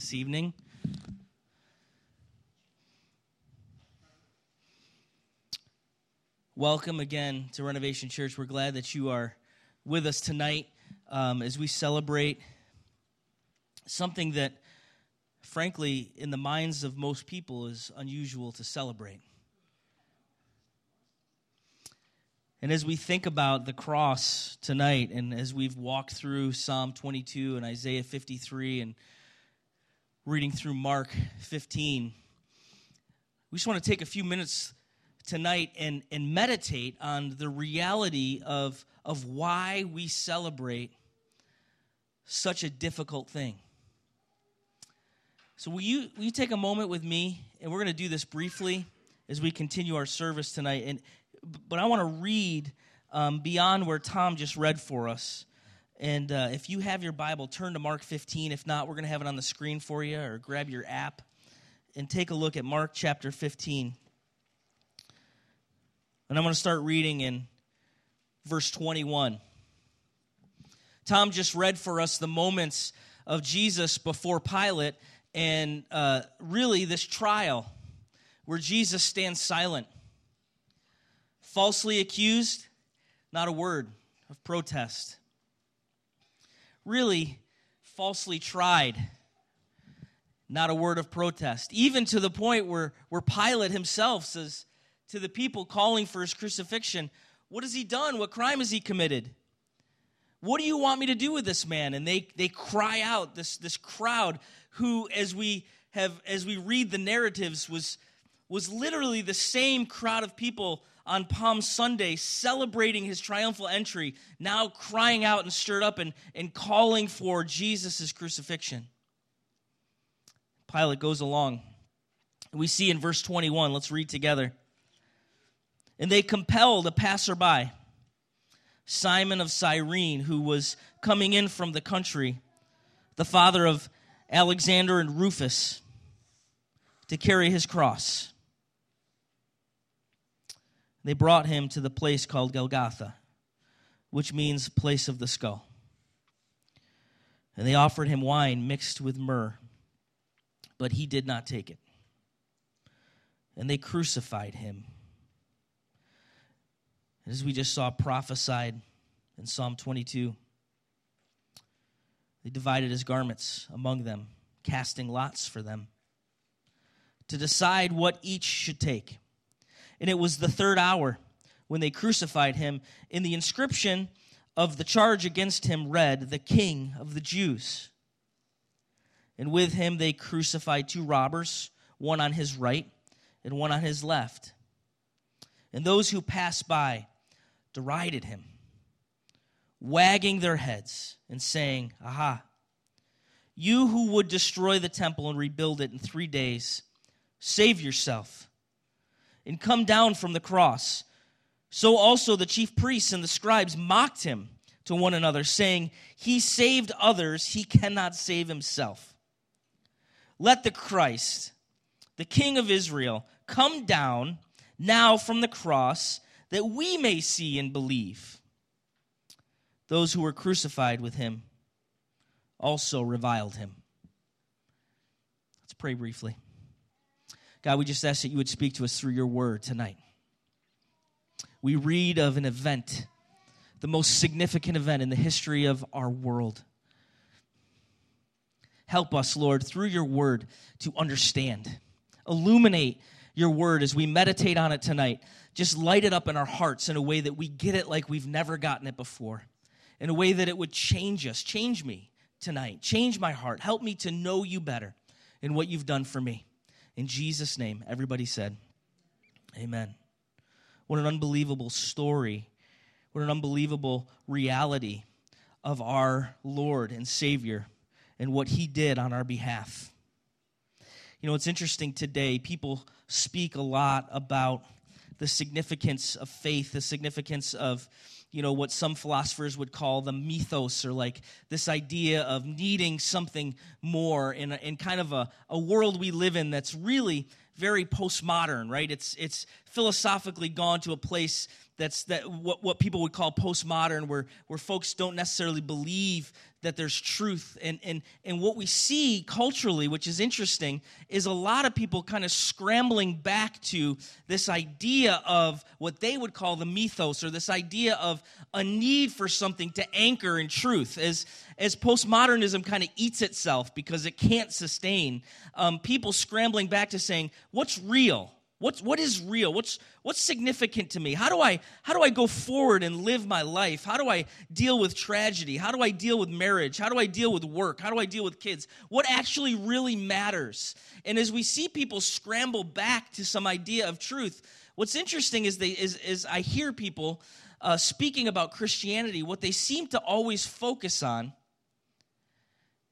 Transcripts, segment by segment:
this evening. Welcome again to Renovation Church. We're glad that you are with us tonight um, as we celebrate something that, frankly, in the minds of most people is unusual to celebrate. And as we think about the cross tonight, and as we've walked through Psalm 22 and Isaiah 53 and reading through Mark 15, we just want to take a few minutes tonight and, and meditate on the reality of, of why we celebrate such a difficult thing. So, will you, will you take a moment with me? And we're going to do this briefly as we continue our service tonight. And, but I want to read um, beyond where Tom just read for us. And uh, if you have your Bible, turn to Mark 15. If not, we're going to have it on the screen for you, or grab your app and take a look at Mark chapter 15. And I'm going to start reading in verse 21. Tom just read for us the moments of Jesus before Pilate and uh, really this trial where Jesus stands silent falsely accused, not a word of protest. Really, falsely tried, not a word of protest. Even to the point where, where Pilate himself says to the people calling for his crucifixion, What has he done? What crime has he committed? What do you want me to do with this man? And they, they cry out, this, this crowd who, as we have as we read the narratives, was, was literally the same crowd of people on Palm Sunday celebrating his triumphal entry, now crying out and stirred up and, and calling for Jesus' crucifixion. Pilate goes along. We see in verse 21, let's read together. And they compelled a passerby, Simon of Cyrene, who was coming in from the country, the father of Alexander and Rufus, to carry his cross. They brought him to the place called Golgotha, which means place of the skull. And they offered him wine mixed with myrrh, but he did not take it. And they crucified him. As we just saw prophesied in Psalm 22, they divided his garments among them, casting lots for them to decide what each should take and it was the third hour when they crucified him. In the inscription of the charge against him read, The King of the Jews. And with him they crucified two robbers, one on his right and one on his left. And those who passed by derided him, wagging their heads and saying, Aha, you who would destroy the temple and rebuild it in three days, save yourself and come down from the cross. So also the chief priests and the scribes mocked him to one another, saying, He saved others, he cannot save himself. Let the Christ, the King of Israel, come down now from the cross that we may see and believe. Those who were crucified with him also reviled him. Let's pray briefly. God, we just ask that you would speak to us through your word tonight. We read of an event, the most significant event in the history of our world. Help us, Lord, through your word to understand. Illuminate your word as we meditate on it tonight. Just light it up in our hearts in a way that we get it like we've never gotten it before, in a way that it would change us. Change me tonight. Change my heart. Help me to know you better in what you've done for me. In Jesus' name, everybody said, Amen. What an unbelievable story. What an unbelievable reality of our Lord and Savior and what He did on our behalf. You know, it's interesting today, people speak a lot about the significance of faith, the significance of you know what some philosophers would call the mythos or like this idea of needing something more in, a, in kind of a, a world we live in that's really very postmodern right? It's it's philosophically gone to a place that's that what, what people would call postmodern where where folks don't necessarily believe that there's truth. And and and what we see culturally which is interesting is a lot of people kind of scrambling back to this idea of what they would call the mythos or this idea of a need for something to anchor in truth. As as postmodernism kind of eats itself because it can't sustain um, people scrambling back to saying what's real What's, what is real? What's, what's significant to me? How do, I, how do I go forward and live my life? How do I deal with tragedy? How do I deal with marriage? How do I deal with work? How do I deal with kids? What actually really matters? And as we see people scramble back to some idea of truth, what's interesting is, they, is, is I hear people uh, speaking about Christianity, what they seem to always focus on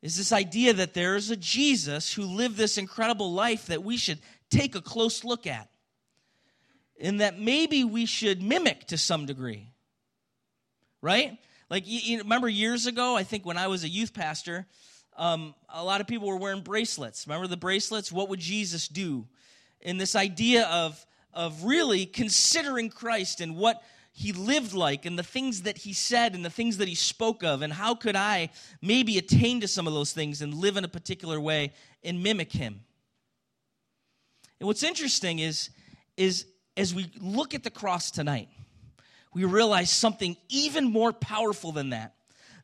is this idea that there is a Jesus who lived this incredible life that we should take a close look at. And that maybe we should mimic to some degree. Right? Like, you, you remember years ago, I think when I was a youth pastor, um, a lot of people were wearing bracelets. Remember the bracelets? What would Jesus do? And this idea of, of really considering Christ and what he lived like and the things that he said and the things that he spoke of and how could i maybe attain to some of those things and live in a particular way and mimic him and what's interesting is, is as we look at the cross tonight, we realize something even more powerful than that.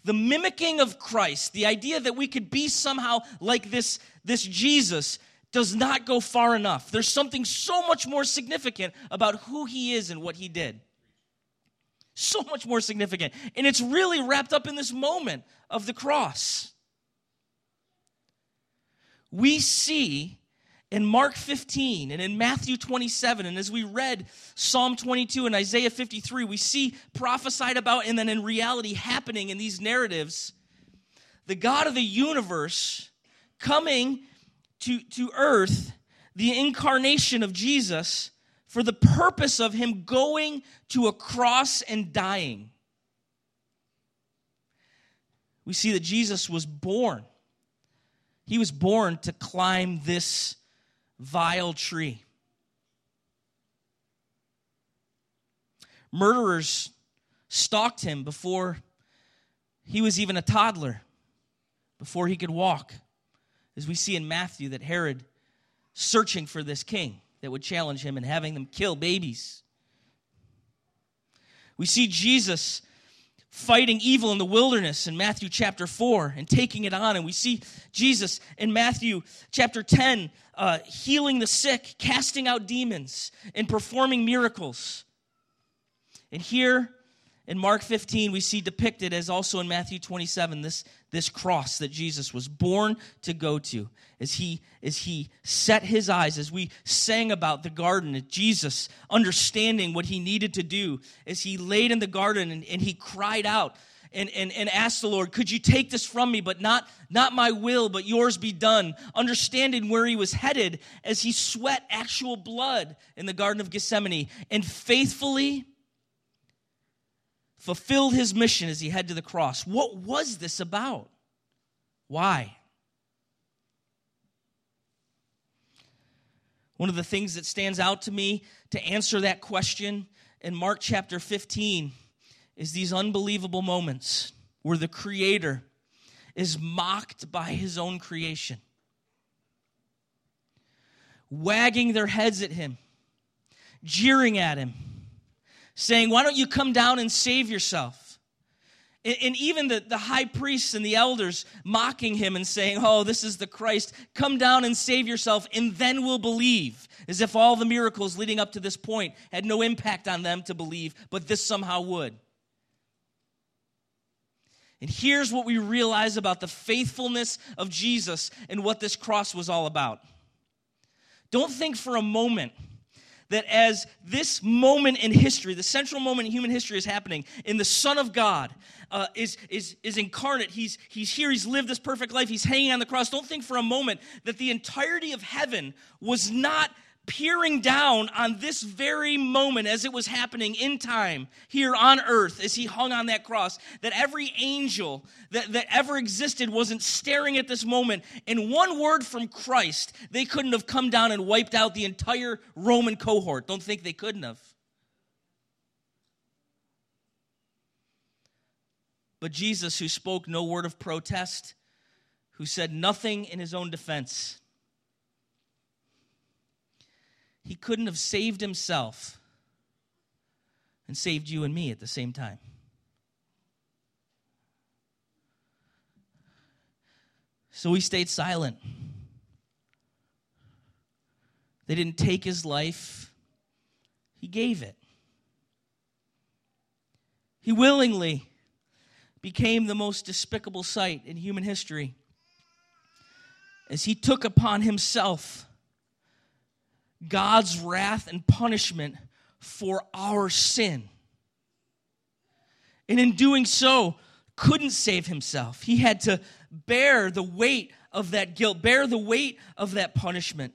The mimicking of Christ, the idea that we could be somehow like this, this Jesus, does not go far enough. There's something so much more significant about who he is and what he did. So much more significant. And it's really wrapped up in this moment of the cross. We see in Mark 15 and in Matthew 27, and as we read Psalm 22 and Isaiah 53, we see prophesied about and then in reality happening in these narratives the God of the universe coming to, to earth, the incarnation of Jesus, for the purpose of him going to a cross and dying. We see that Jesus was born. He was born to climb this vile tree. Murderers stalked him before he was even a toddler, before he could walk. As we see in Matthew, that Herod searching for this king that would challenge him and having them kill babies. We see Jesus fighting evil in the wilderness in Matthew chapter 4 and taking it on. And we see Jesus in Matthew chapter 10 uh, healing the sick, casting out demons, and performing miracles. And here in Mark 15, we see depicted, as also in Matthew 27, this, this cross that Jesus was born to go to. As he, as he set his eyes, as we sang about the garden, Jesus understanding what he needed to do, as he laid in the garden and, and he cried out, and, and, and asked the Lord, Could you take this from me, but not, not my will, but yours be done? Understanding where he was headed as he sweat actual blood in the Garden of Gethsemane and faithfully fulfilled his mission as he head to the cross. What was this about? Why? One of the things that stands out to me to answer that question in Mark chapter 15 is these unbelievable moments where the Creator is mocked by his own creation, wagging their heads at him, jeering at him saying, Why don't you come down and save yourself? And, and even the, the high priests and the elders mocking him and saying, Oh, this is the Christ. Come down and save yourself, and then we'll believe. As if all the miracles leading up to this point had no impact on them to believe, but this somehow would. And here's what we realize about the faithfulness of Jesus and what this cross was all about. Don't think for a moment that as this moment in history, the central moment in human history is happening, in the Son of God uh, is, is, is incarnate, he's, he's here, he's lived this perfect life, he's hanging on the cross. Don't think for a moment that the entirety of heaven was not peering down on this very moment as it was happening in time here on earth as he hung on that cross, that every angel that, that ever existed wasn't staring at this moment. In one word from Christ, they couldn't have come down and wiped out the entire Roman cohort. Don't think they couldn't have. But Jesus, who spoke no word of protest, who said nothing in his own defense, he couldn't have saved himself and saved you and me at the same time. So he stayed silent. They didn't take his life, he gave it. He willingly became the most despicable sight in human history as he took upon himself God's wrath and punishment for our sin. And in doing so, couldn't save himself. He had to bear the weight of that guilt, bear the weight of that punishment.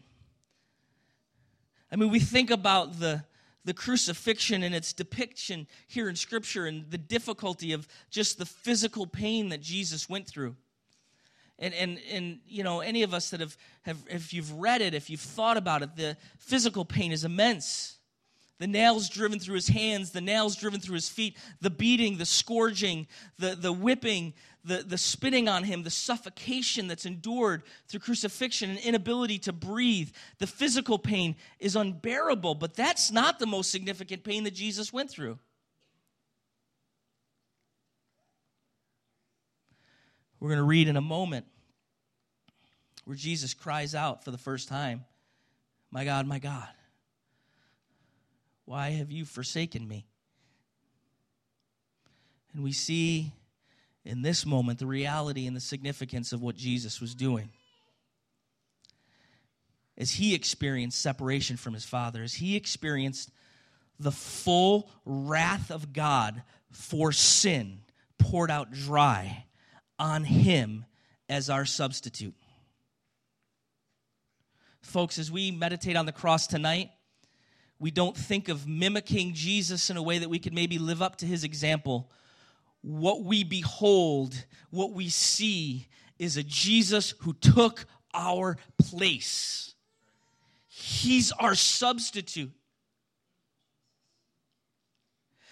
I mean, we think about the, the crucifixion and its depiction here in Scripture and the difficulty of just the physical pain that Jesus went through. And, and, and you know, any of us that have, have, if you've read it, if you've thought about it, the physical pain is immense. The nails driven through his hands, the nails driven through his feet, the beating, the scourging, the, the whipping, the, the spitting on him, the suffocation that's endured through crucifixion and inability to breathe. The physical pain is unbearable, but that's not the most significant pain that Jesus went through. We're going to read in a moment where Jesus cries out for the first time, My God, my God, why have you forsaken me? And we see in this moment the reality and the significance of what Jesus was doing. As he experienced separation from his Father, as he experienced the full wrath of God for sin poured out dry on him as our substitute. Folks, as we meditate on the cross tonight, we don't think of mimicking Jesus in a way that we could maybe live up to his example. What we behold, what we see, is a Jesus who took our place. He's our substitute.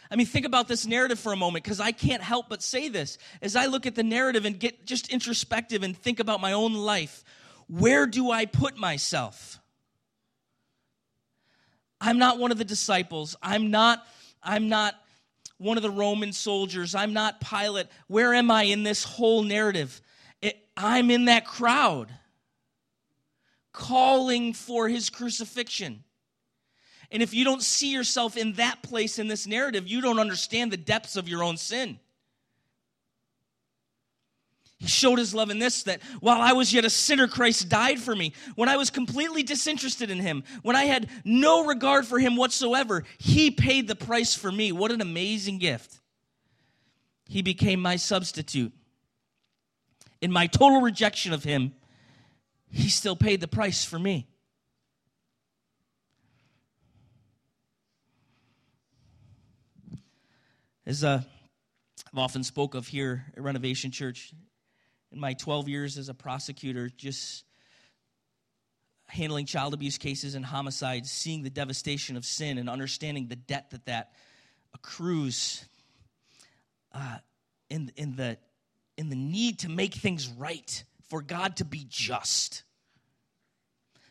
I mean, think about this narrative for a moment because I can't help but say this. As I look at the narrative and get just introspective and think about my own life, where do I put myself? I'm not one of the disciples. I'm not I'm not one of the Roman soldiers. I'm not Pilate. Where am I in this whole narrative? It, I'm in that crowd calling for his crucifixion. And if you don't see yourself in that place in this narrative, you don't understand the depths of your own sin. He showed his love in this that while I was yet a sinner, Christ died for me. When I was completely disinterested in him, when I had no regard for him whatsoever, he paid the price for me. What an amazing gift. He became my substitute. In my total rejection of him, he still paid the price for me. As uh, I've often spoke of here at Renovation Church, in my 12 years as a prosecutor, just handling child abuse cases and homicides, seeing the devastation of sin and understanding the debt that that accrues uh, in, in, the, in the need to make things right, for God to be just.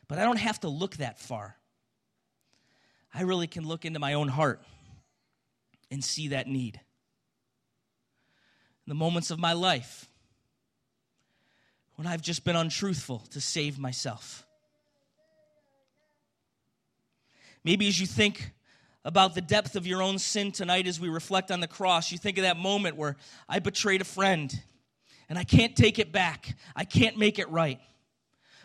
But I don't have to look that far. I really can look into my own heart and see that need. In the moments of my life when I've just been untruthful to save myself. Maybe as you think about the depth of your own sin tonight as we reflect on the cross, you think of that moment where I betrayed a friend and I can't take it back. I can't make it right.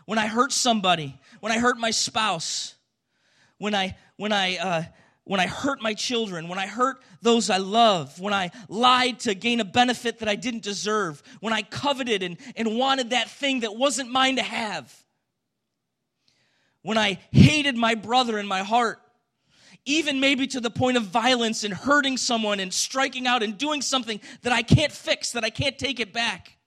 When I hurt somebody, when I hurt my spouse, when I when I uh, when I hurt my children, when I hurt those I love, when I lied to gain a benefit that I didn't deserve, when I coveted and, and wanted that thing that wasn't mine to have, when I hated my brother in my heart, even maybe to the point of violence and hurting someone and striking out and doing something that I can't fix, that I can't take it back.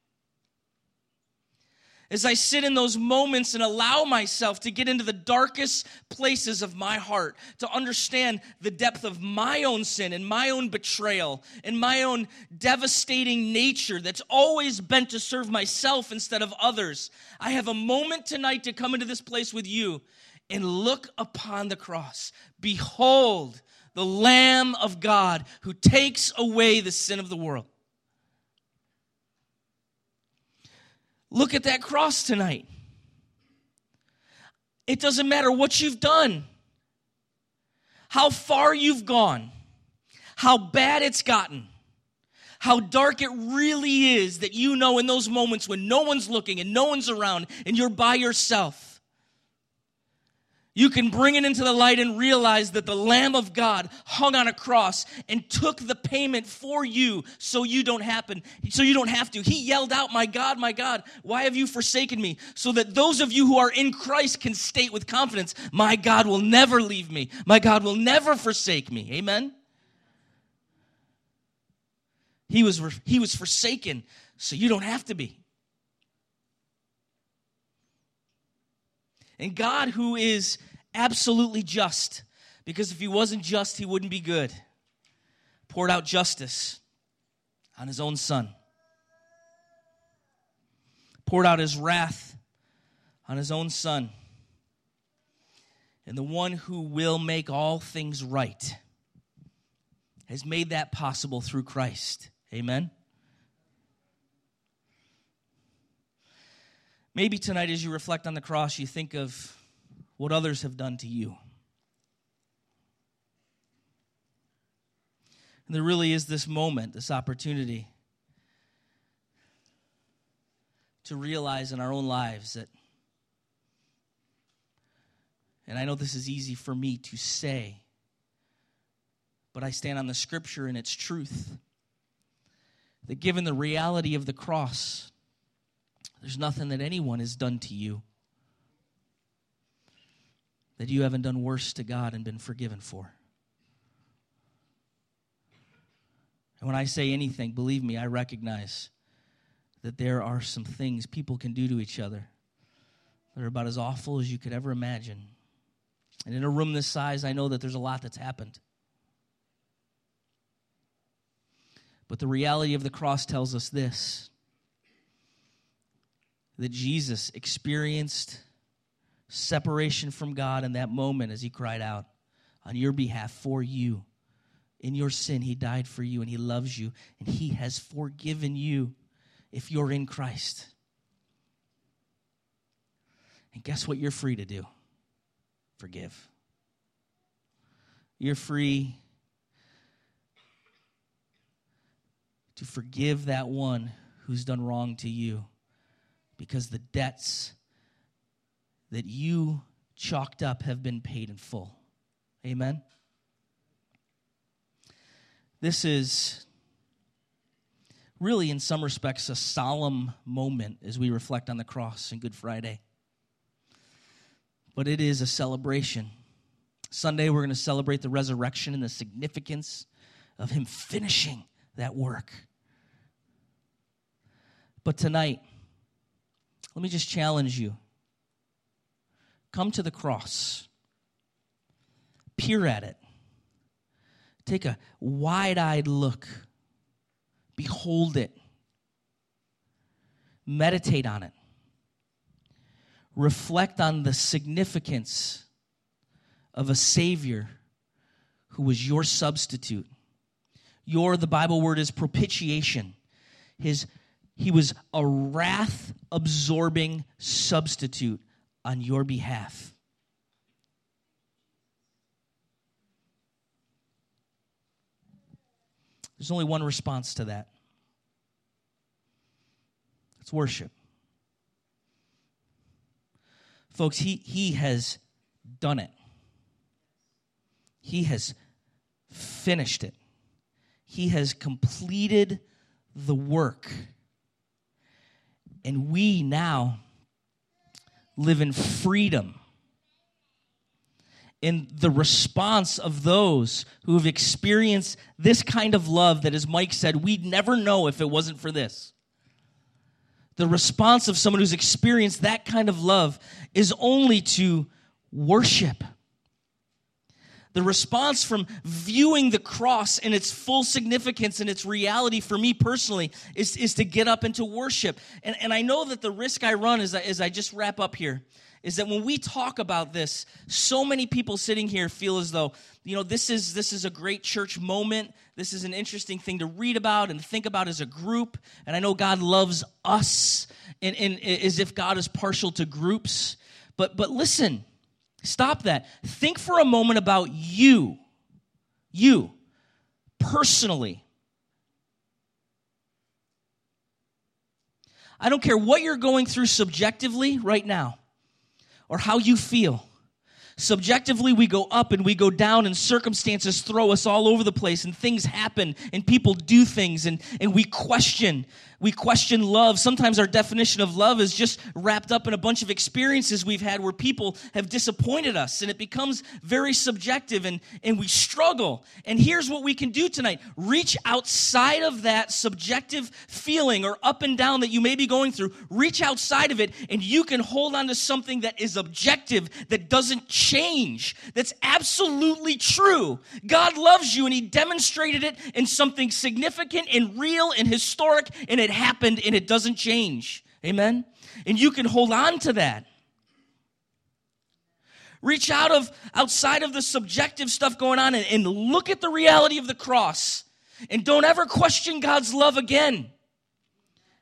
As I sit in those moments and allow myself to get into the darkest places of my heart, to understand the depth of my own sin and my own betrayal and my own devastating nature that's always bent to serve myself instead of others, I have a moment tonight to come into this place with you and look upon the cross. Behold, the Lamb of God who takes away the sin of the world. Look at that cross tonight. It doesn't matter what you've done, how far you've gone, how bad it's gotten, how dark it really is that you know in those moments when no one's looking and no one's around and you're by yourself you can bring it into the light and realize that the Lamb of God hung on a cross and took the payment for you so you don't happen, so you don't have to. He yelled out, My God, my God, why have you forsaken me? So that those of you who are in Christ can state with confidence, My God will never leave me. My God will never forsake me. Amen. He was, he was forsaken, so you don't have to be. And God, who is absolutely just, because if he wasn't just, he wouldn't be good, poured out justice on his own son, poured out his wrath on his own son. And the one who will make all things right has made that possible through Christ. Amen. Maybe tonight, as you reflect on the cross, you think of what others have done to you. And there really is this moment, this opportunity to realize in our own lives that, and I know this is easy for me to say, but I stand on the scripture and its truth. That given the reality of the cross, there's nothing that anyone has done to you that you haven't done worse to God and been forgiven for. And when I say anything, believe me, I recognize that there are some things people can do to each other that are about as awful as you could ever imagine. And in a room this size, I know that there's a lot that's happened. But the reality of the cross tells us this that Jesus experienced separation from God in that moment as he cried out on your behalf for you. In your sin, he died for you and he loves you and he has forgiven you if you're in Christ. And guess what you're free to do? Forgive. You're free to forgive that one who's done wrong to you because the debts that you chalked up have been paid in full. Amen? This is really, in some respects, a solemn moment as we reflect on the cross and Good Friday. But it is a celebration. Sunday, we're going to celebrate the resurrection and the significance of Him finishing that work. But tonight, let me just challenge you. Come to the cross, peer at it, take a wide eyed look, behold it, meditate on it, reflect on the significance of a Savior who was your substitute. Your, the Bible word is propitiation. His he was a wrath absorbing substitute on your behalf. There's only one response to that it's worship. Folks, he, he has done it. He has finished it. He has completed the work and we now live in freedom. In the response of those who have experienced this kind of love that, as Mike said, we'd never know if it wasn't for this. the response of someone who's experienced that kind of love is only to worship. The response from viewing the cross in its full significance and its reality for me personally is, is to get up and to worship. And, and I know that the risk I run as I, as I just wrap up here is that when we talk about this, so many people sitting here feel as though, you know, this is this is a great church moment. This is an interesting thing to read about and think about as a group. And I know God loves us and, and as if God is partial to groups. But but listen, stop that. Think for a moment about you. You personally. I don't care what you're going through subjectively right now or how you feel. Subjectively, we go up and we go down, and circumstances throw us all over the place, and things happen, and people do things, and, and we question we question love. Sometimes our definition of love is just wrapped up in a bunch of experiences we've had where people have disappointed us, and it becomes very subjective and, and we struggle. And here's what we can do tonight reach outside of that subjective feeling or up and down that you may be going through. Reach outside of it, and you can hold on to something that is objective, that doesn't change, that's absolutely true. God loves you, and He demonstrated it in something significant and real and historic, and it happened and it doesn't change. Amen? And you can hold on to that. Reach out of outside of the subjective stuff going on and, and look at the reality of the cross. And don't ever question God's love again.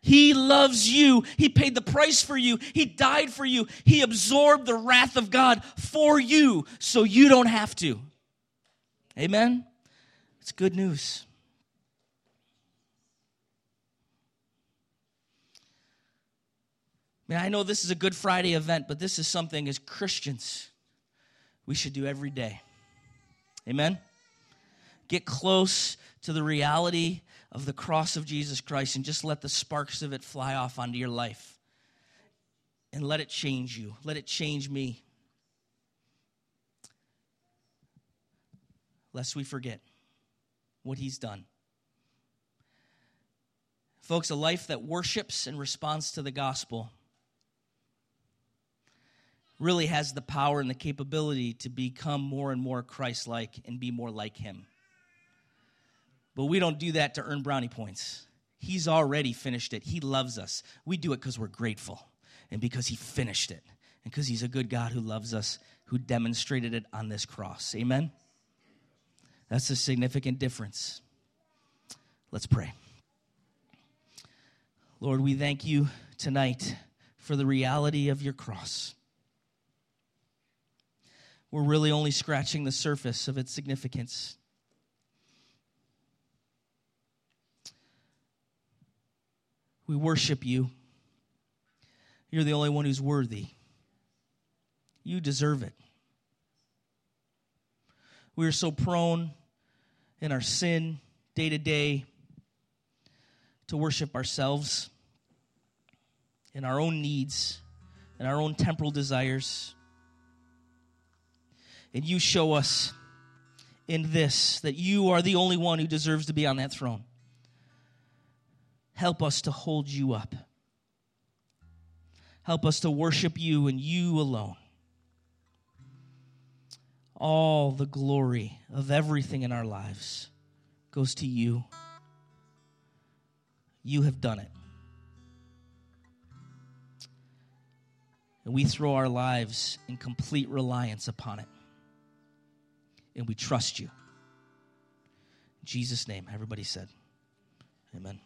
He loves you. He paid the price for you. He died for you. He absorbed the wrath of God for you so you don't have to. Amen? It's good news. Man, I know this is a Good Friday event, but this is something as Christians we should do every day. Amen? Get close to the reality of the cross of Jesus Christ and just let the sparks of it fly off onto your life. And let it change you. Let it change me. Lest we forget what he's done. Folks, a life that worships and responds to the gospel really has the power and the capability to become more and more Christ like and be more like Him. But we don't do that to earn brownie points. He's already finished it. He loves us. We do it because we're grateful and because He finished it and because He's a good God who loves us, who demonstrated it on this cross. Amen? That's a significant difference. Let's pray. Lord, we thank you tonight for the reality of your cross we're really only scratching the surface of its significance. We worship you. You're the only one who's worthy. You deserve it. We are so prone in our sin day to day to worship ourselves and our own needs and our own temporal desires and you show us in this that you are the only one who deserves to be on that throne. Help us to hold you up. Help us to worship you and you alone. All the glory of everything in our lives goes to you. You have done it. And we throw our lives in complete reliance upon it and we trust you. In Jesus' name, everybody said, Amen.